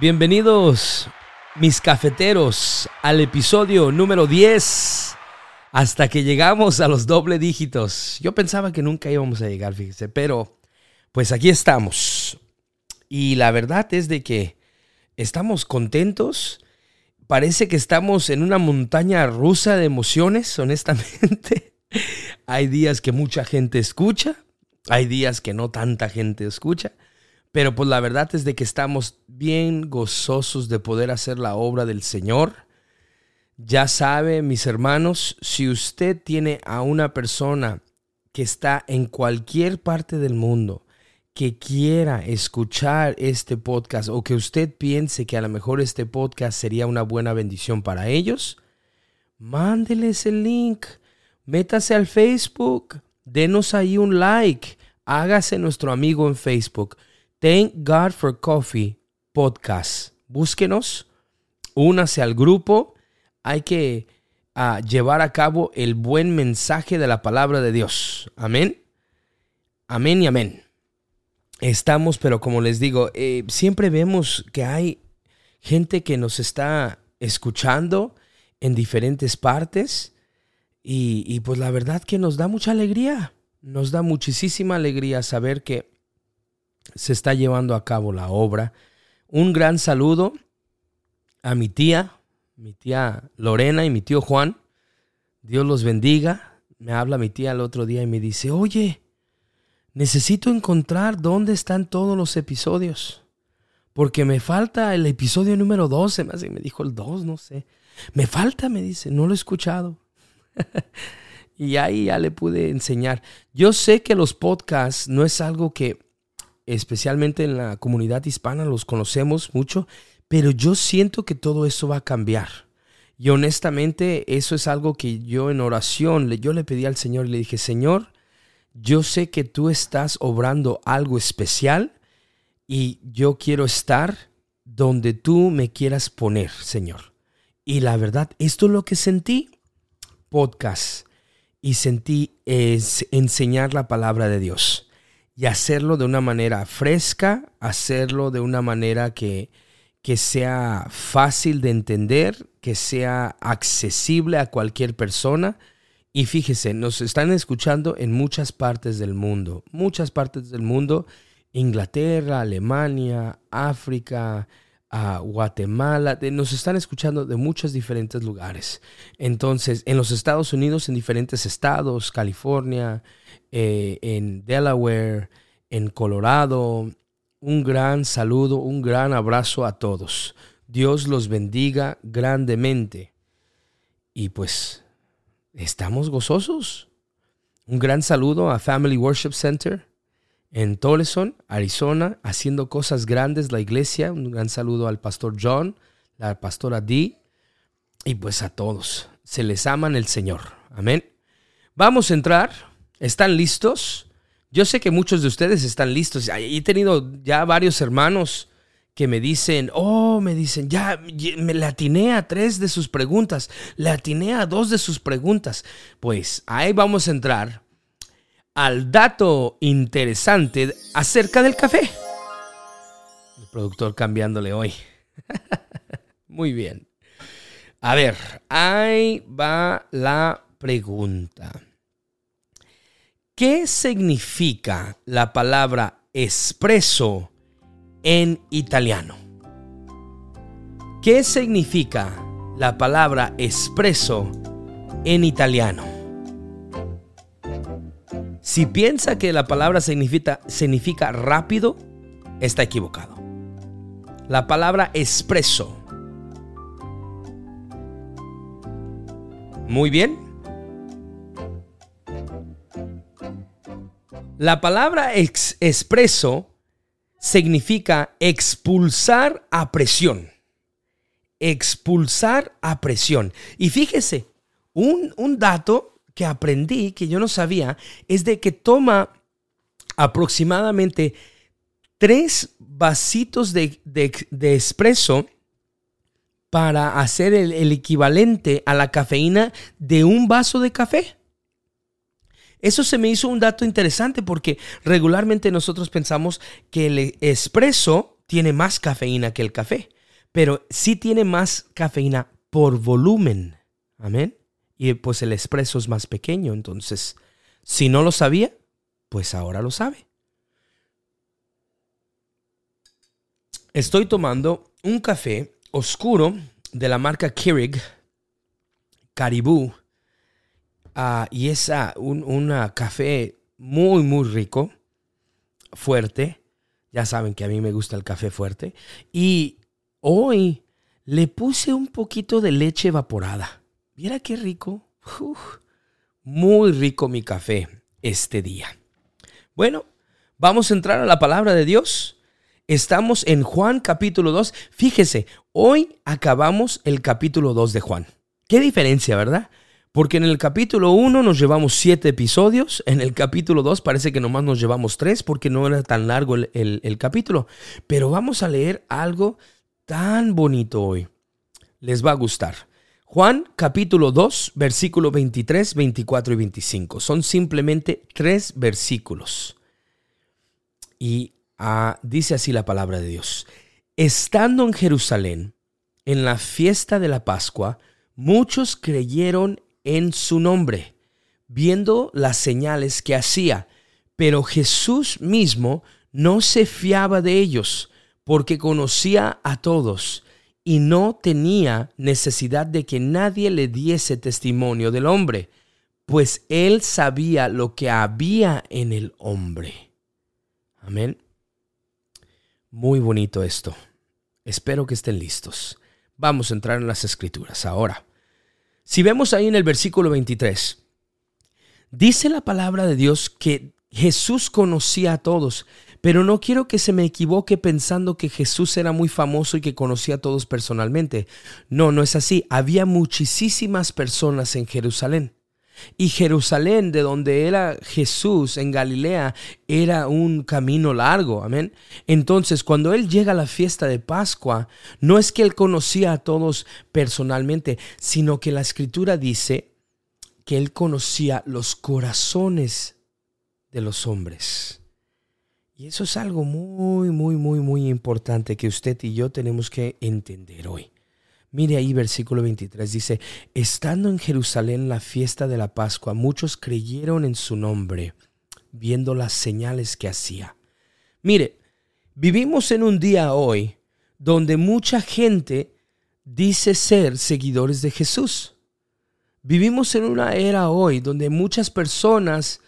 Bienvenidos, mis cafeteros, al episodio número 10. Hasta que llegamos a los doble dígitos. Yo pensaba que nunca íbamos a llegar, fíjese, pero pues aquí estamos. Y la verdad es de que estamos contentos. Parece que estamos en una montaña rusa de emociones, honestamente. Hay días que mucha gente escucha, hay días que no tanta gente escucha, pero pues la verdad es de que estamos bien gozosos de poder hacer la obra del Señor. Ya sabe, mis hermanos, si usted tiene a una persona que está en cualquier parte del mundo, que quiera escuchar este podcast o que usted piense que a lo mejor este podcast sería una buena bendición para ellos, mándeles el link, métase al Facebook, denos ahí un like, hágase nuestro amigo en Facebook. Thank God for Coffee Podcast. Búsquenos, únase al grupo. Hay que ah, llevar a cabo el buen mensaje de la palabra de Dios. Amén. Amén y amén. Estamos, pero como les digo, eh, siempre vemos que hay gente que nos está escuchando en diferentes partes y, y pues la verdad que nos da mucha alegría. Nos da muchísima alegría saber que se está llevando a cabo la obra. Un gran saludo a mi tía, mi tía Lorena y mi tío Juan. Dios los bendiga. Me habla mi tía el otro día y me dice, oye, necesito encontrar dónde están todos los episodios. Porque me falta el episodio número 12, me dijo el 2, no sé. Me falta, me dice, no lo he escuchado. y ahí ya le pude enseñar. Yo sé que los podcasts no es algo que especialmente en la comunidad hispana los conocemos mucho, pero yo siento que todo eso va a cambiar. Y honestamente eso es algo que yo en oración, yo le pedí al Señor y le dije, Señor, yo sé que tú estás obrando algo especial y yo quiero estar donde tú me quieras poner, Señor. Y la verdad, esto es lo que sentí. Podcast y sentí es enseñar la palabra de Dios y hacerlo de una manera fresca, hacerlo de una manera que, que sea fácil de entender, que sea accesible a cualquier persona. Y fíjese, nos están escuchando en muchas partes del mundo, muchas partes del mundo, Inglaterra, Alemania, África, a Guatemala, nos están escuchando de muchos diferentes lugares. Entonces, en los Estados Unidos, en diferentes estados, California, eh, en Delaware, en Colorado, un gran saludo, un gran abrazo a todos. Dios los bendiga grandemente. Y pues, estamos gozosos. Un gran saludo a Family Worship Center en Toleson, Arizona, haciendo cosas grandes la iglesia. Un gran saludo al pastor John, la pastora Dee y pues a todos. Se les aman el Señor. Amén. Vamos a entrar. ¿Están listos? Yo sé que muchos de ustedes están listos. He tenido ya varios hermanos que me dicen, oh, me dicen, ya me le atiné a tres de sus preguntas, le atiné a dos de sus preguntas. Pues ahí vamos a entrar al dato interesante acerca del café. El productor cambiándole hoy. Muy bien. A ver, ahí va la pregunta. ¿Qué significa la palabra espresso en italiano? ¿Qué significa la palabra espresso en italiano? Si piensa que la palabra significa, significa rápido, está equivocado. La palabra expreso. Muy bien. La palabra expreso significa expulsar a presión. Expulsar a presión. Y fíjese, un, un dato que aprendí, que yo no sabía, es de que toma aproximadamente tres vasitos de, de, espresso para hacer el, el, equivalente a la cafeína de un vaso de café. Eso se me hizo un dato interesante porque regularmente nosotros pensamos que el espresso tiene más cafeína que el café, pero sí tiene más cafeína por volumen. Amén. Y pues el espresso es más pequeño, entonces, si no lo sabía, pues ahora lo sabe. Estoy tomando un café oscuro de la marca Keurig Caribou Ah, y es un café muy, muy rico, fuerte. Ya saben que a mí me gusta el café fuerte. Y hoy le puse un poquito de leche evaporada. Mira qué rico. muy rico mi café este día. Bueno, vamos a entrar a la palabra de Dios. Estamos en Juan capítulo 2. Fíjese, hoy acabamos el capítulo 2 de Juan. Qué diferencia, ¿verdad? Porque en el capítulo 1 nos llevamos 7 episodios, en el capítulo 2 parece que nomás nos llevamos 3 porque no era tan largo el, capítulo. Pero vamos a leer algo tan bonito hoy. Les va a gustar. Juan capítulo 2, versículo 23, 24 y 25. Son simplemente tres versículos. Y ah, dice así la palabra de Dios. Estando en Jerusalén, en la fiesta de la Pascua, muchos creyeron en su nombre, viendo las señales que hacía. Pero Jesús mismo no se fiaba de ellos, porque conocía a todos y no tenía necesidad de que nadie le diese testimonio del hombre, pues él sabía lo que había en el hombre. Amén. Muy bonito esto. Espero que estén listos. Vamos a entrar en las escrituras ahora. Si vemos ahí en el versículo 23, dice la palabra de Dios que Jesús conocía a todos, pero no quiero que se me equivoque pensando que Jesús era muy famoso y que conocía a todos personalmente. No, no es así. Había muchísimas personas en Jerusalén. Y Jerusalén, de donde era Jesús en Galilea, era un camino largo, amén. Entonces, cuando él llega a la fiesta de Pascua, no es que él conocía a todos personalmente, sino que la escritura dice que él conocía los corazones de los hombres. Y eso es algo muy, muy, muy, muy importante que usted y yo tenemos que entender hoy. Mire ahí versículo 23 dice, estando en Jerusalén la fiesta de la Pascua, muchos creyeron en su nombre, viendo las señales que hacía. Mire, vivimos en un día hoy donde mucha gente dice ser seguidores de Jesús. Vivimos en una era hoy donde muchas personas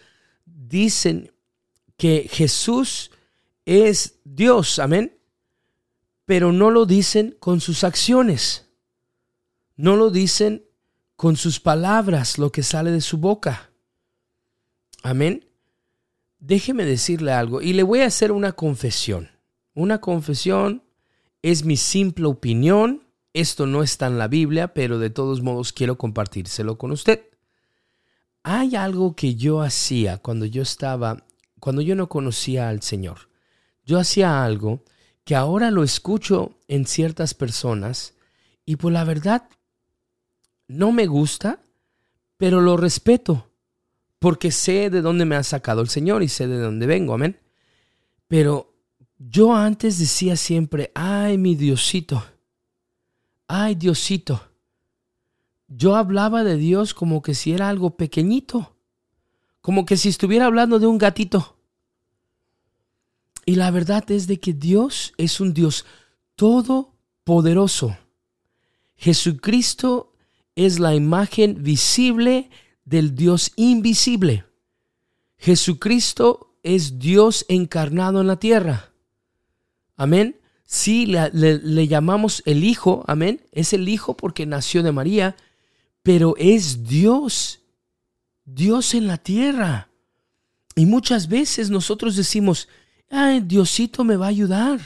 dicen que Jesús es Dios, amén, pero no lo dicen con sus acciones. No lo dicen con sus palabras, lo que sale de su boca. Amén. Déjeme decirle algo y le voy a hacer una confesión. Una confesión es mi simple opinión. Esto no está en la Biblia, pero de todos modos quiero compartírselo con usted. Hay algo que yo hacía cuando yo estaba, cuando yo no conocía al Señor. Yo hacía algo que ahora lo escucho en ciertas personas y por la verdad no me gusta, pero lo respeto, porque sé de dónde me ha sacado el Señor y sé de dónde vengo, amén. Pero yo antes decía siempre, ay, mi Diosito, ay, Diosito. Yo hablaba de Dios como que si era algo pequeñito, como que si estuviera hablando de un gatito. Y la verdad es de que Dios es un Dios todopoderoso. Jesucristo es la imagen visible del Dios invisible. Jesucristo es Dios encarnado en la tierra. Amén. Sí, le, llamamos el Hijo, amén. Es el Hijo porque nació de María, pero es Dios, Dios en la tierra. Y muchas veces nosotros decimos, ay, Diosito me va a ayudar,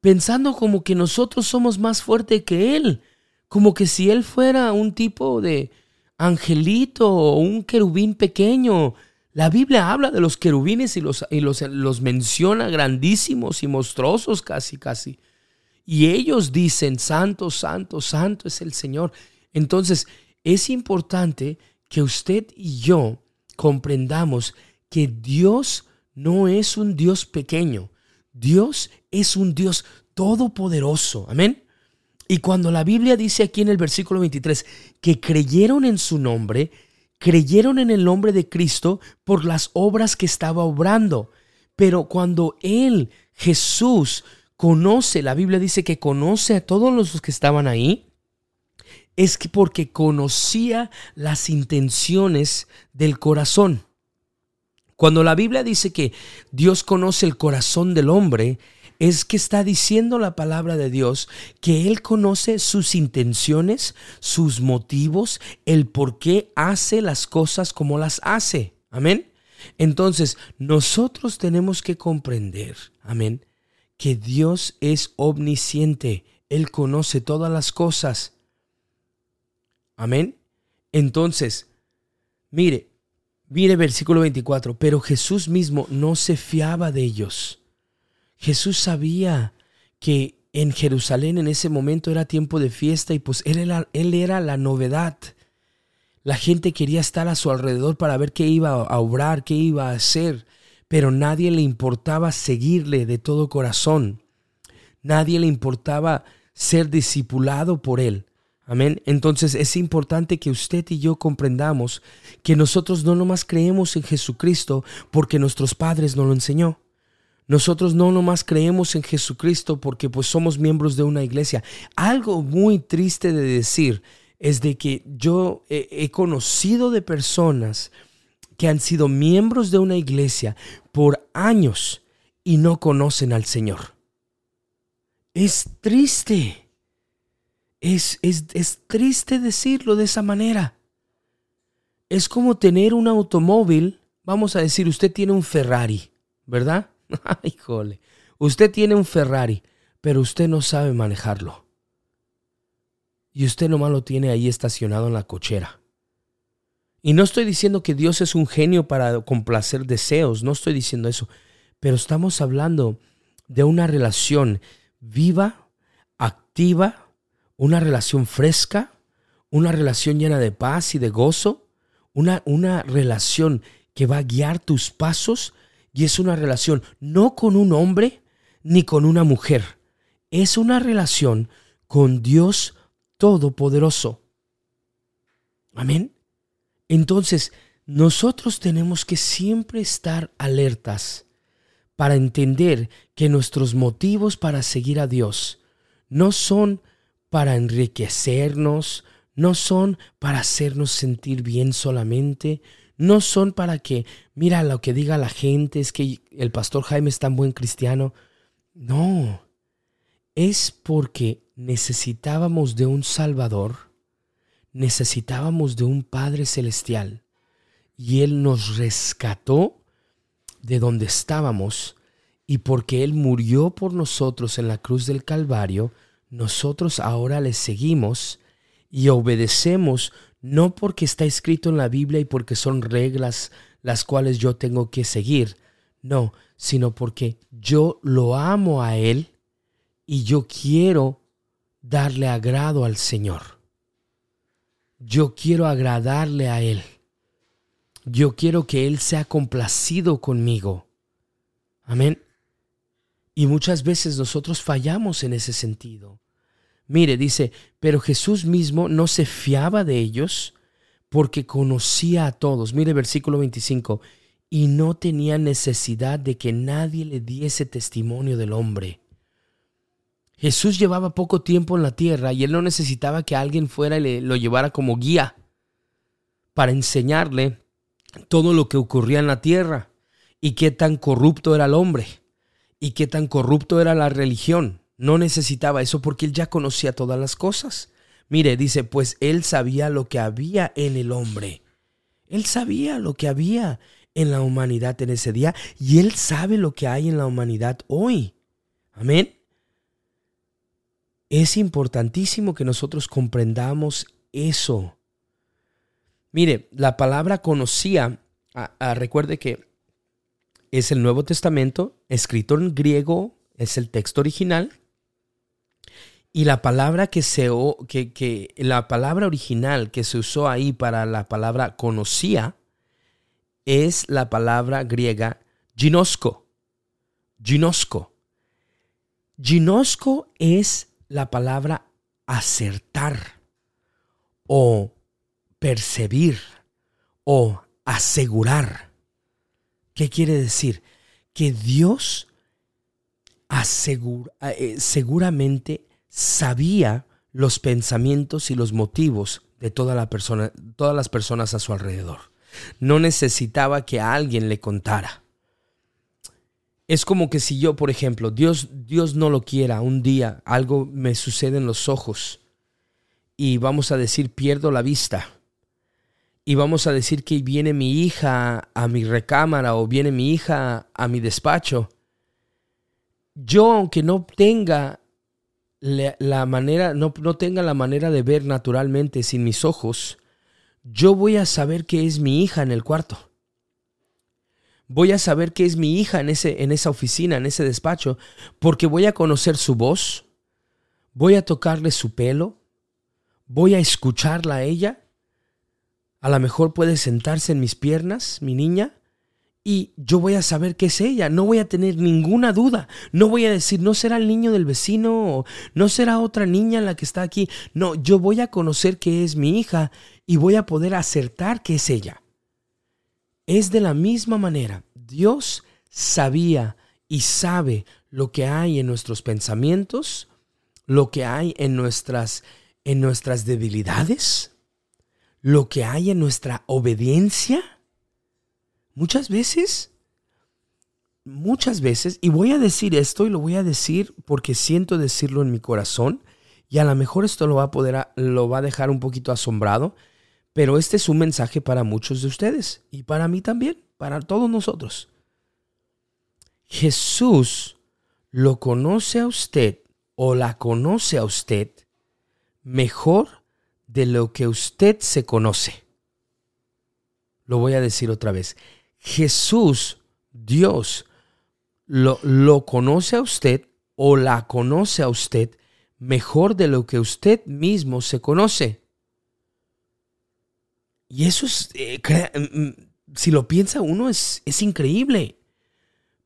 pensando como que nosotros somos más fuertes que Él como que si él fuera un tipo de angelito o un querubín pequeño. La Biblia habla de los querubines y los, y los, los menciona grandísimos y monstruosos casi, casi. Y ellos dicen, santo, santo, santo es el Señor. Entonces, es importante que usted y yo comprendamos que Dios no es un Dios pequeño. Dios es un Dios todopoderoso. Amén. Y cuando la Biblia dice aquí en el versículo 23 que creyeron en su nombre, creyeron en el nombre de Cristo por las obras que estaba obrando. Pero cuando Él, Jesús, conoce, la Biblia dice que conoce a todos los que estaban ahí, es que porque conocía las intenciones del corazón. Cuando la Biblia dice que Dios conoce el corazón del hombre, es que está diciendo la palabra de Dios que Él conoce sus intenciones, sus motivos, el por qué hace las cosas como las hace. Amén. Entonces, nosotros tenemos que comprender, amén, que Dios es omnisciente. Él conoce todas las cosas. Amén. Entonces, mire, Mire versículo 24, pero Jesús mismo no se fiaba de ellos. Jesús sabía que en Jerusalén en ese momento era tiempo de fiesta y pues él era, él era la novedad. La gente quería estar a su alrededor para ver qué iba a obrar, qué iba a hacer, pero nadie le importaba seguirle de todo corazón. Nadie le importaba ser discipulado por él. Amén. Entonces es importante que usted y yo comprendamos que nosotros no nomás creemos en Jesucristo porque nuestros padres nos lo enseñó. Nosotros no nomás creemos en Jesucristo porque pues somos miembros de una iglesia. Algo muy triste de decir es de que yo he, conocido de personas que han sido miembros de una iglesia por años y no conocen al Señor. Es triste. Es, es, triste decirlo de esa manera. Es como tener un automóvil, vamos a decir, usted tiene un Ferrari, ¿verdad? Ay, jole. Usted tiene un Ferrari, pero usted no sabe manejarlo. Y usted nomás lo tiene ahí estacionado en la cochera. Y no estoy diciendo que Dios es un genio para complacer deseos, no estoy diciendo eso, pero estamos hablando de una relación viva, activa, una relación fresca, una relación llena de paz y de gozo, una, una relación que va a guiar tus pasos y es una relación no con un hombre ni con una mujer, es una relación con Dios Todopoderoso. Amén. Entonces, nosotros tenemos que siempre estar alertas para entender que nuestros motivos para seguir a Dios no son para enriquecernos, no son para hacernos sentir bien solamente, no son para que, mira lo que diga la gente, es que el pastor Jaime es tan buen cristiano. No, es porque necesitábamos de un Salvador, necesitábamos de un Padre Celestial, y Él nos rescató de donde estábamos, y porque Él murió por nosotros en la cruz del Calvario, nosotros ahora le seguimos y obedecemos no porque está escrito en la Biblia y porque son reglas las cuales yo tengo que seguir, no, sino porque yo lo amo a Él y yo quiero darle agrado al Señor. Yo quiero agradarle a Él. Yo quiero que Él sea complacido conmigo. Amén. Y muchas veces nosotros fallamos en ese sentido. Mire, dice, pero Jesús mismo no se fiaba de ellos porque conocía a todos. Mire versículo 25, y no tenía necesidad de que nadie le diese testimonio del hombre. Jesús llevaba poco tiempo en la tierra y él no necesitaba que alguien fuera y le, lo llevara como guía para enseñarle todo lo que ocurría en la tierra y qué tan corrupto era el hombre y qué tan corrupto era la religión. No necesitaba eso porque él ya conocía todas las cosas. Mire, dice, pues él sabía lo que había en el hombre. Él sabía lo que había en la humanidad en ese día y él sabe lo que hay en la humanidad hoy. Amén. Es importantísimo que nosotros comprendamos eso. Mire, la palabra conocía, recuerde que es el Nuevo Testamento, escrito en griego, es el texto original. Y la palabra que se que, que la palabra original que se usó ahí para la palabra conocía es la palabra griega ginosko. Ginosko. Ginosko es la palabra acertar o percibir o asegurar. ¿Qué quiere decir? Que Dios eh, seguramente sabía los pensamientos y los motivos de todas las personas a su alrededor. No necesitaba que alguien le contara. Es como que si yo, por ejemplo, Dios, Dios no lo quiera, un día algo me sucede en los ojos y vamos a decir pierdo la vista y vamos a decir que viene mi hija a mi recámara o viene mi hija a mi despacho. Yo, aunque no tenga la, manera, no, no tenga la manera de ver naturalmente sin mis ojos, yo voy a saber que es mi hija en el cuarto voy a saber que es mi hija en, ese, en esa oficina, en ese despacho, porque voy a conocer su voz, voy a tocarle su pelo, voy a escucharla a ella. A lo mejor puede sentarse en mis piernas, mi niña, y yo voy a saber que es ella, no voy a tener ninguna duda, no voy a decir, no será el niño del vecino o no será otra niña la que está aquí, no, yo voy a conocer que es mi hija y voy a poder acertar que es ella. Es de la misma manera. Dios sabía y sabe lo que hay en nuestros pensamientos, lo que hay en nuestras, en nuestras debilidades, lo que hay en nuestra obediencia. Muchas veces, muchas veces, y voy a decir esto y lo voy a decir porque siento decirlo en mi corazón, y a lo mejor esto lo va a poder, lo va a dejar un poquito asombrado, pero este es un mensaje para muchos de ustedes y para mí también, para todos nosotros. Jesús lo conoce a usted o la conoce a usted mejor de lo que usted se conoce. Lo voy a decir otra vez. Jesús, Dios, lo, lo conoce a usted o la conoce a usted mejor de lo que usted mismo se conoce. Y eso es, eh, mm, mm, si lo piensa uno, es, es increíble.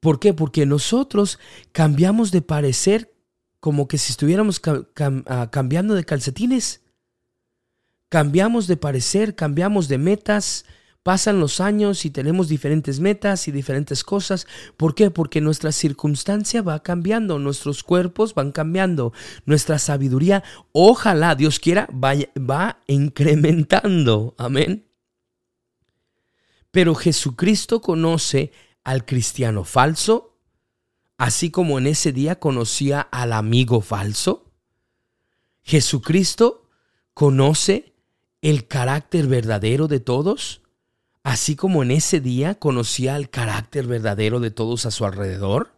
¿Por qué? Porque nosotros cambiamos de parecer como que si estuviéramos ah, cambiando de calcetines. Cambiamos de parecer, cambiamos de metas, pasan los años y tenemos diferentes metas y diferentes cosas. ¿Por qué? Porque nuestra circunstancia va cambiando, nuestros cuerpos van cambiando, nuestra sabiduría, ojalá Dios quiera, va incrementando. Amén. Pero Jesucristo conoce al cristiano falso, así como en ese día conocía al amigo falso. Jesucristo conoce el carácter verdadero de todos, así como en ese día conocía el carácter verdadero de todos a su alrededor.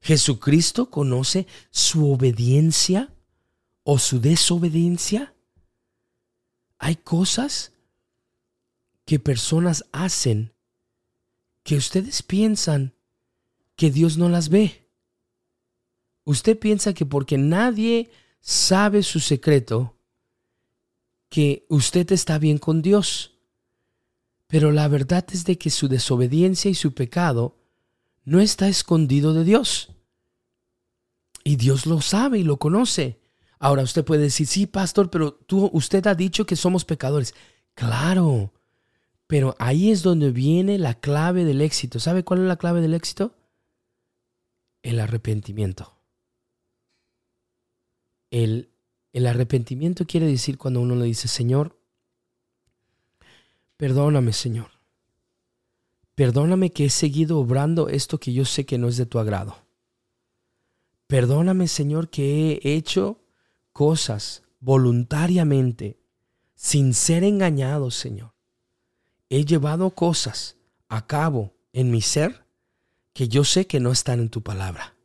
Jesucristo conoce su obediencia o su desobediencia. Hay cosas que personas hacen que ustedes piensan que Dios no las ve. Usted piensa que porque nadie sabe su secreto, que usted está bien con Dios. Pero la verdad es de que su desobediencia y su pecado no está escondido de Dios. Y Dios lo sabe y lo conoce. Ahora usted puede decir, sí, pastor, pero tú, usted ha dicho que somos pecadores. Claro, pero ahí es donde viene la clave del éxito. ¿Sabe cuál es la clave del éxito? El arrepentimiento. El, el arrepentimiento quiere decir cuando uno le dice, Señor, perdóname, Señor. Perdóname que he seguido obrando esto que yo sé que no es de tu agrado. Perdóname, Señor, que he hecho cosas voluntariamente, sin ser engañado, Señor he llevado cosas a cabo en mi ser que yo sé que no están en tu palabra,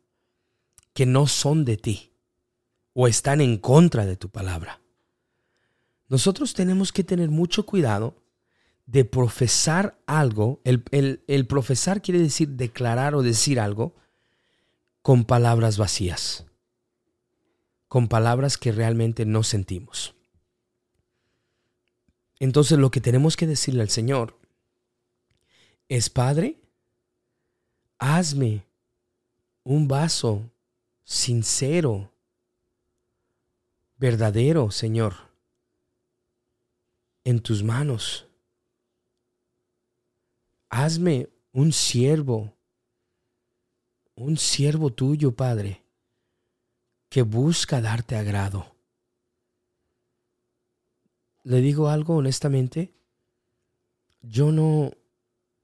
que no son de ti o están en contra de tu palabra. Nosotros tenemos que tener mucho cuidado de profesar algo. El, el, profesar quiere decir declarar o decir algo con palabras vacías, con palabras que realmente no sentimos. Entonces lo que tenemos que decirle al Señor es Padre, hazme un vaso sincero, verdadero, Señor, en tus manos. Hazme un siervo, un siervo tuyo, Padre, que busca darte agrado. Le digo algo honestamente, yo no,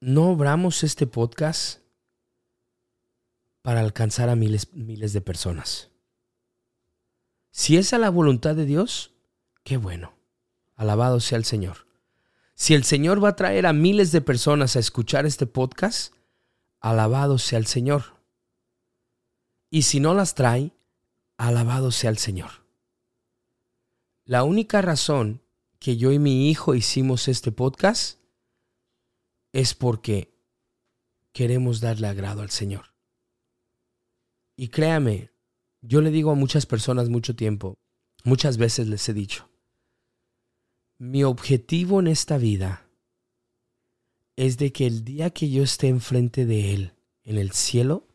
no obramos este podcast para alcanzar a miles, miles de personas. Si es la voluntad de Dios, qué bueno. Alabado sea el Señor. Si el Señor va a traer a miles de personas a escuchar este podcast, alabado sea el Señor. Y si no las trae, alabado sea el Señor. La única razón que yo y mi hijo hicimos este podcast es porque queremos darle agrado al Señor. Y créame, yo le digo a muchas personas mucho tiempo, muchas veces les he dicho, mi objetivo en esta vida es de que el día que yo esté enfrente de Él en el cielo,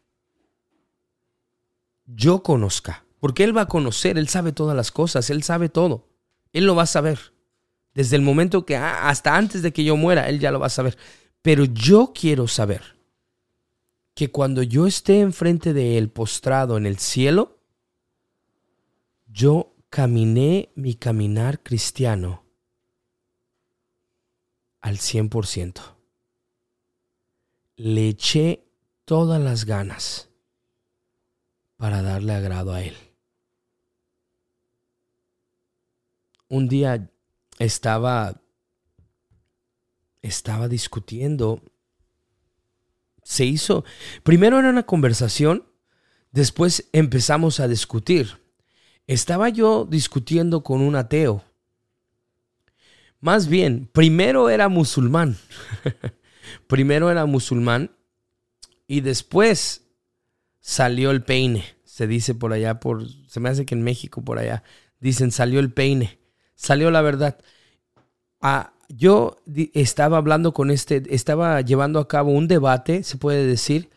yo conozca, porque Él va a conocer, Él sabe todas las cosas, Él sabe todo, Él lo va a saber. Desde el momento que, ah, hasta antes de que yo muera, Él ya lo va a saber. Pero yo quiero saber que cuando yo esté enfrente de Él postrado en el cielo, yo caminé mi caminar cristiano al 100%. Le eché todas las ganas para darle agrado a Él. Un día estaba estaba discutiendo se hizo, primero era una conversación, después empezamos a discutir. Estaba yo discutiendo con un ateo. Más bien, primero era musulmán. primero era musulmán y después salió el peine. Se dice por allá, por, se me hace que en México por allá, dicen salió el peine. Salió la verdad. A, yo estaba hablando con este, estaba llevando a cabo un debate, se puede decir,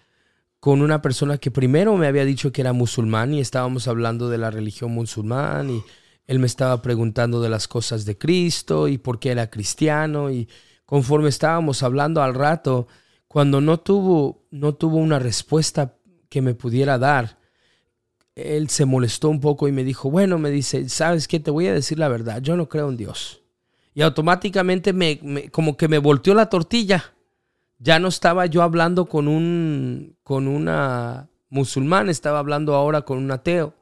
con una persona que primero me había dicho que era musulmán y estábamos hablando de la religión musulmán y él me estaba preguntando de las cosas de Cristo y por qué era cristiano y conforme estábamos hablando al rato, cuando no tuvo, no tuvo una respuesta que me pudiera dar, él se molestó un poco y me dijo, bueno, me dice, ¿sabes qué? Te voy a decir la verdad, yo no creo en Dios y automáticamente me, como que me volteó la tortilla. Ya no estaba yo hablando con un con una musulmán, estaba hablando ahora con un ateo.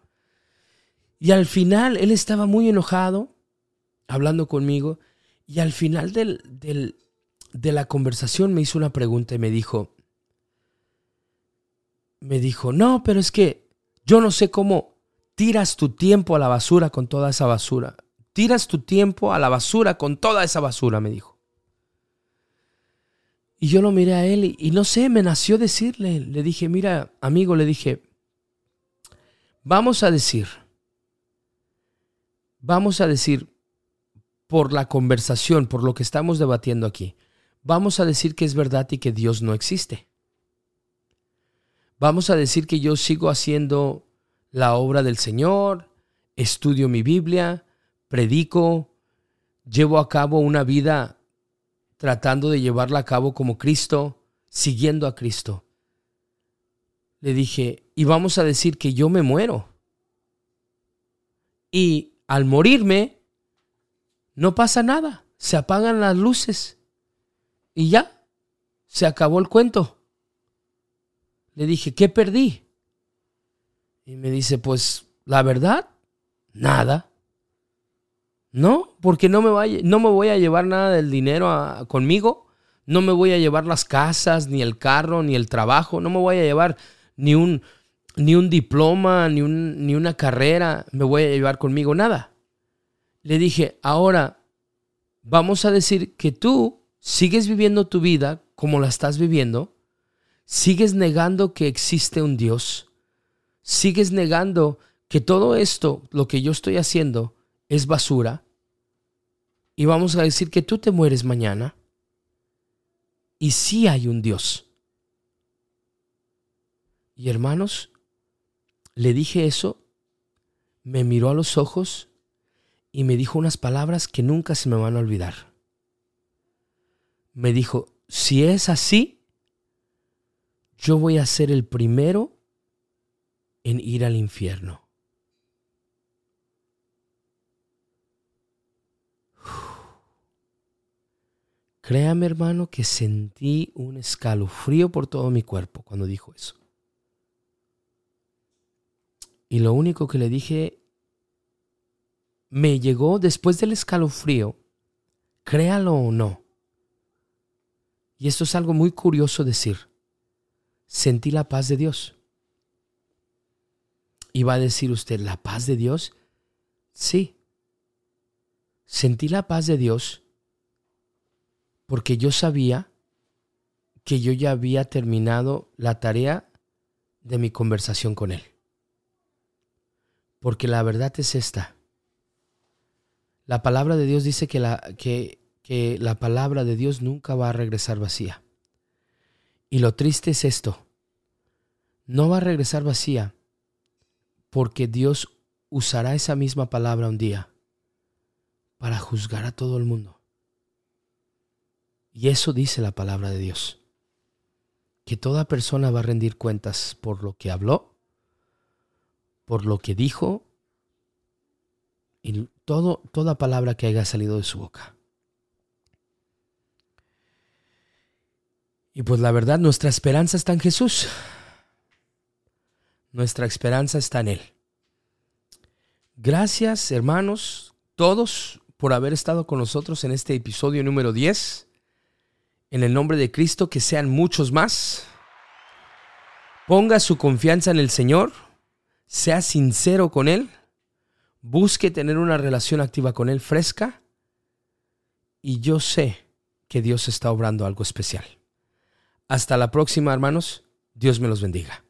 Y al final él estaba muy enojado hablando conmigo y al final de la conversación me hizo una pregunta y me dijo, me dijo, no, pero es que yo no sé cómo tiras tu tiempo a la basura con toda esa basura tiras tu tiempo a la basura con toda esa basura, me dijo. Y yo lo miré a él y, no sé, me nació decirle, le dije, mira, amigo, le dije, vamos a decir, vamos a decir, por la conversación, por lo que estamos debatiendo aquí, vamos a decir que es verdad y que Dios no existe. Vamos a decir que yo sigo haciendo la obra del Señor, estudio mi Biblia, predico, llevo a cabo una vida tratando de llevarla a cabo como Cristo, siguiendo a Cristo. Le dije, y vamos a decir que yo me muero. Y al morirme, no pasa nada, se apagan las luces y ya, se acabó el cuento. Le dije, ¿qué perdí? Y me dice, pues la verdad, nada. No, porque no me, no me voy a llevar nada del dinero conmigo. No me voy a llevar las casas, ni el carro, ni el trabajo. No me voy a llevar ni un, ni un diploma, ni, un, ni una carrera. Me voy a llevar conmigo nada. Le dije, ahora vamos a decir que tú sigues viviendo tu vida como la estás viviendo. Sigues negando que existe un Dios. Sigues negando que todo esto, lo que yo estoy haciendo, es basura y vamos a decir que tú te mueres mañana Y sí hay un Dios. Y hermanos, le dije eso, me miró a los ojos y me dijo unas palabras que nunca se me van a olvidar. Me dijo, si es así, yo voy a ser el primero en ir al infierno. Créame hermano que sentí un escalofrío por todo mi cuerpo cuando dijo eso. Y lo único que le dije me llegó después del escalofrío, créalo o no. Y esto es algo muy curioso decir. Sentí la paz de Dios. Y va a decir usted, ¿la paz de Dios? Sí. Sentí la paz de Dios porque yo sabía que yo ya había terminado la tarea de mi conversación con Él. Porque la verdad es esta. La palabra de Dios dice que la, que, que la palabra de Dios nunca va a regresar vacía. Y lo triste es esto. No va a regresar vacía porque Dios usará esa misma palabra un día para juzgar a todo el mundo. Y eso dice la palabra de Dios. Que toda persona va a rendir cuentas por lo que habló, por lo que dijo y todo, toda palabra que haya salido de su boca. Y pues la verdad, nuestra esperanza está en Jesús. Nuestra esperanza está en Él. Gracias, hermanos, todos, por haber estado con nosotros en este episodio número 10 en el nombre de Cristo, que sean muchos más. Ponga su confianza en el Señor, sea sincero con Él, busque tener una relación activa con Él fresca y yo sé que Dios está obrando algo especial. Hasta la próxima, hermanos. Dios me los bendiga.